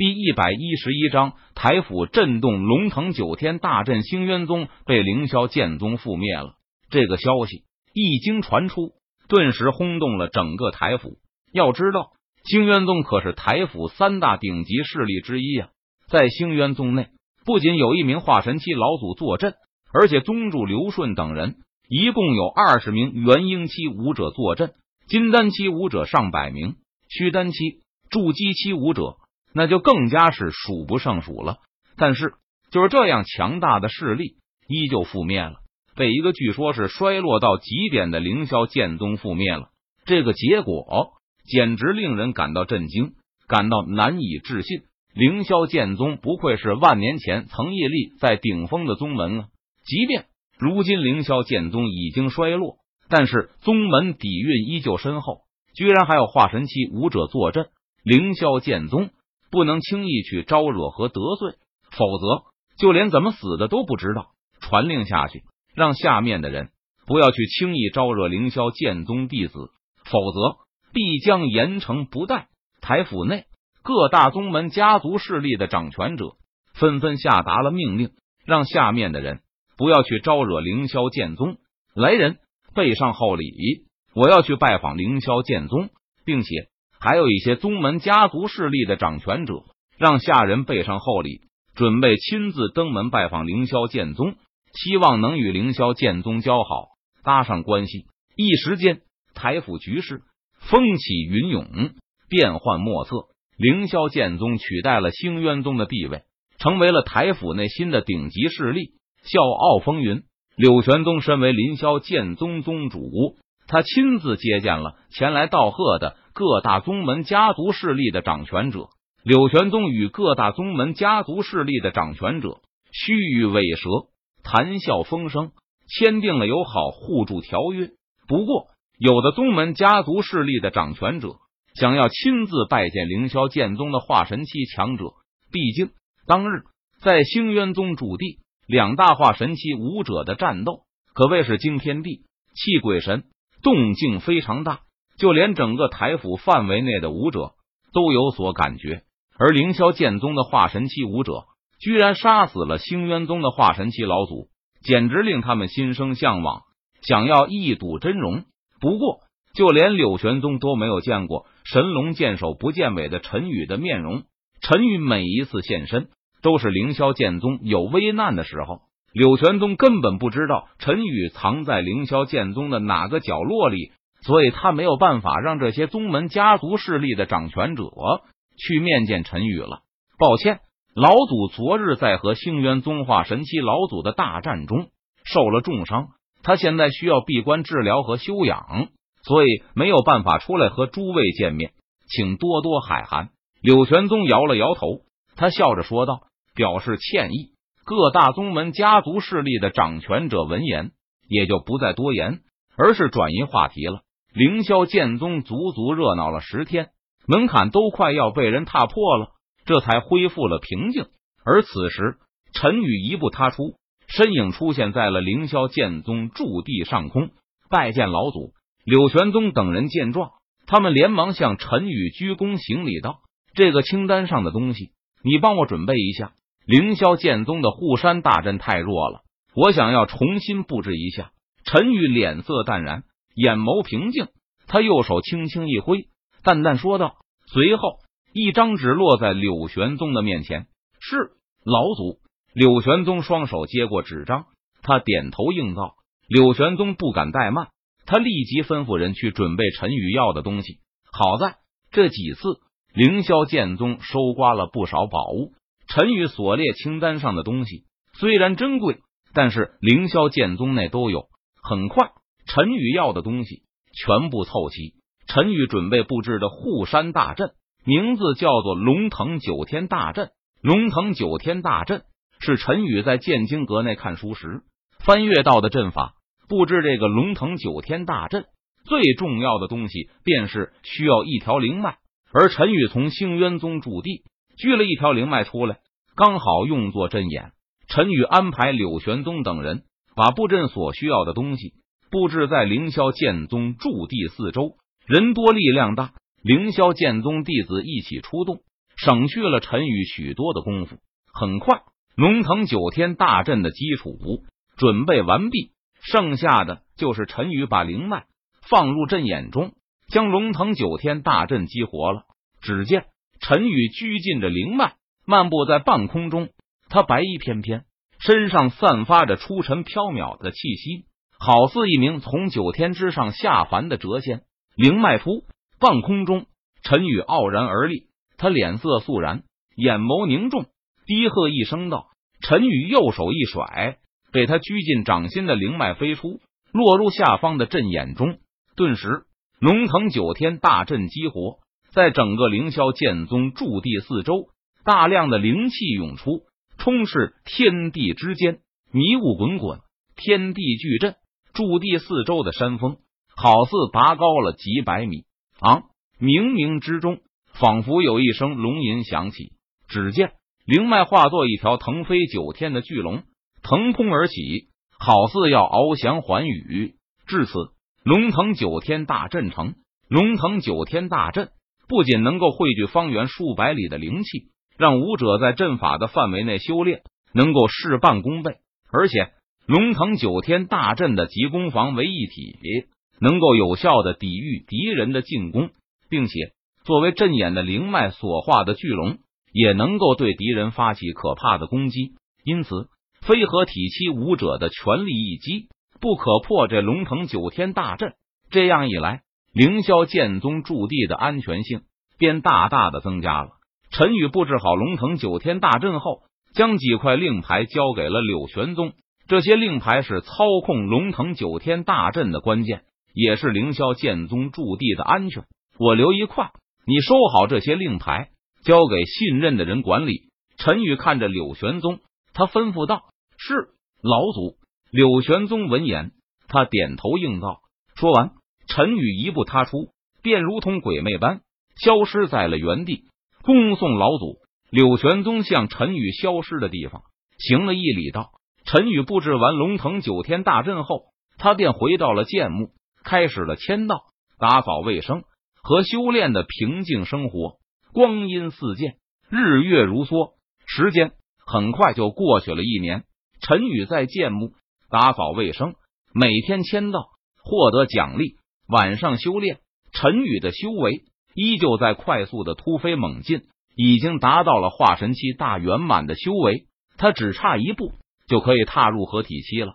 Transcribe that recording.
第一百一十一章台府震动，龙腾九天大阵，星渊宗被凌霄剑宗覆灭了。这个消息一经传出，顿时轰动了整个台府。要知道，星渊宗可是台府三大顶级势力之一啊！在星渊宗内，不仅有一名化神期老祖坐镇，而且宗主刘顺等人一共有二十名元婴期武者坐镇，金丹期武者上百名，虚丹期、筑基期武者。那就更加是数不胜数了。但是就是这样强大的势力，依旧覆灭了，被一个据说是衰落到极点的凌霄剑宗覆灭了。这个结果简直令人感到震惊，感到难以置信。凌霄剑宗不愧是万年前曾屹立在顶峰的宗门啊！即便如今凌霄剑宗已经衰落，但是宗门底蕴依旧深厚，居然还有化神期武者坐镇。凌霄剑宗。不能轻易去招惹和得罪，否则就连怎么死的都不知道。传令下去，让下面的人不要去轻易招惹凌霄剑宗弟子，否则必将严惩不贷。台府内各大宗门家族势力的掌权者纷纷下达了命令，让下面的人不要去招惹凌霄剑宗。来人，备上厚礼，我要去拜访凌霄剑宗，并且。还有一些宗门家族势力的掌权者，让下人备上厚礼，准备亲自登门拜访凌霄剑宗，希望能与凌霄剑宗交好，搭上关系。一时间，台府局势风起云涌，变幻莫测。凌霄剑宗取代了星渊宗的地位，成为了台府内新的顶级势力，笑傲风云。柳玄宗身为凌霄剑宗宗主，他亲自接见了前来道贺的。各大宗门家族势力的掌权者，柳玄宗与各大宗门家族势力的掌权者虚与委蛇，谈笑风生，签订了友好互助条约。不过，有的宗门家族势力的掌权者想要亲自拜见凌霄剑宗的化神期强者，毕竟当日在星渊宗主地，两大化神期武者的战斗可谓是惊天地、泣鬼神，动静非常大。就连整个台府范围内的武者都有所感觉，而凌霄剑宗的化神期武者居然杀死了星渊宗的化神期老祖，简直令他们心生向往，想要一睹真容。不过，就连柳玄宗都没有见过神龙见首不见尾的陈宇的面容。陈宇每一次现身，都是凌霄剑宗有危难的时候，柳玄宗根本不知道陈宇藏在凌霄剑宗的哪个角落里。所以他没有办法让这些宗门家族势力的掌权者去面见陈宇了。抱歉，老祖昨日在和星渊宗化神期老祖的大战中受了重伤，他现在需要闭关治疗和休养，所以没有办法出来和诸位见面，请多多海涵。柳玄宗摇了摇头，他笑着说道，表示歉意。各大宗门家族势力的掌权者闻言，也就不再多言，而是转移话题了。凌霄剑宗足足热闹了十天，门槛都快要被人踏破了，这才恢复了平静。而此时，陈宇一步踏出，身影出现在了凌霄剑宗驻地上空，拜见老祖。柳玄宗等人见状，他们连忙向陈宇鞠躬行礼道：“这个清单上的东西，你帮我准备一下。凌霄剑宗的护山大阵太弱了，我想要重新布置一下。”陈宇脸色淡然。眼眸平静，他右手轻轻一挥，淡淡说道。随后，一张纸落在柳玄宗的面前。是老祖。柳玄宗双手接过纸张，他点头应道。柳玄宗不敢怠慢，他立即吩咐人去准备陈宇要的东西。好在这几次，凌霄剑宗收刮了不少宝物。陈宇所列清单上的东西虽然珍贵，但是凌霄剑宗内都有。很快。陈宇要的东西全部凑齐，陈宇准备布置的护山大阵名字叫做龙腾九天大阵。龙腾九天大阵是陈宇在剑经阁内看书时翻阅到的阵法。布置这个龙腾九天大阵最重要的东西便是需要一条灵脉，而陈宇从星渊宗驻地聚了一条灵脉出来，刚好用作阵眼。陈宇安排柳玄宗等人把布阵所需要的东西。布置在凌霄剑宗驻地四周，人多力量大，凌霄剑宗弟子一起出动，省去了陈宇许多的功夫。很快，龙腾九天大阵的基础准备完毕，剩下的就是陈宇把灵脉放入阵眼中，将龙腾九天大阵激活了。只见陈宇拘禁着灵脉，漫步在半空中，他白衣翩翩，身上散发着出尘飘渺的气息，好似一名从九天之上下凡的谪仙。灵脉出，半空中，陈宇傲然而立，他脸色肃然，眼眸凝重。低喝一声道：“陈宇，右手一甩，被他拘禁掌心的灵脉飞出，落入下方的阵眼中。顿时，龙腾九天大阵激活，在整个凌霄剑宗驻地四周，大量的灵气涌出，充斥天地之间，迷雾滚滚，天地巨震。驻地四周的山峰，好似拔高了几百米。昂，冥冥之中，仿佛有一声龙吟响起。只见。灵脉化作一条腾飞九天的巨龙，腾空而起，好似要翱翔寰宇。至此，龙腾九天大阵成。龙腾九天大阵不仅能够汇聚方圆数百里的灵气，让武者在阵法的范围内修炼能够事半功倍，而且龙腾九天大阵的集攻防为一体，能够有效的抵御敌人的进攻，并且作为阵眼的灵脉所化的巨龙。也能够对敌人发起可怕的攻击，因此飞合体期武者的全力一击不可破这龙腾九天大阵。这样一来，凌霄剑宗驻地的安全性便大大的增加了。陈宇布置好龙腾九天大阵后，将几块令牌交给了柳玄宗。这些令牌是操控龙腾九天大阵的关键，也是凌霄剑宗驻地的安全。我留一块，你收好这些令牌。交给信任的人管理。陈宇看着柳玄宗，他吩咐道：“是老祖。”柳玄宗闻言，他点头应道。说完，陈宇一步踏出，便如同鬼魅般消失在了原地。恭送老祖。柳玄宗向陈宇消失的地方行了一礼，道：“陈宇布置完龙腾九天大阵后，他便回到了剑墓，开始了签到、打扫卫生和修炼的平静生活。”光阴似箭，日月如梭，时间很快就过去了一年。陈宇在剑墓打扫卫生，每天签到，获得奖励。晚上修炼，陈宇的修为依旧在快速的突飞猛进，已经达到了化神期大圆满的修为。他只差一步就可以踏入合体期了。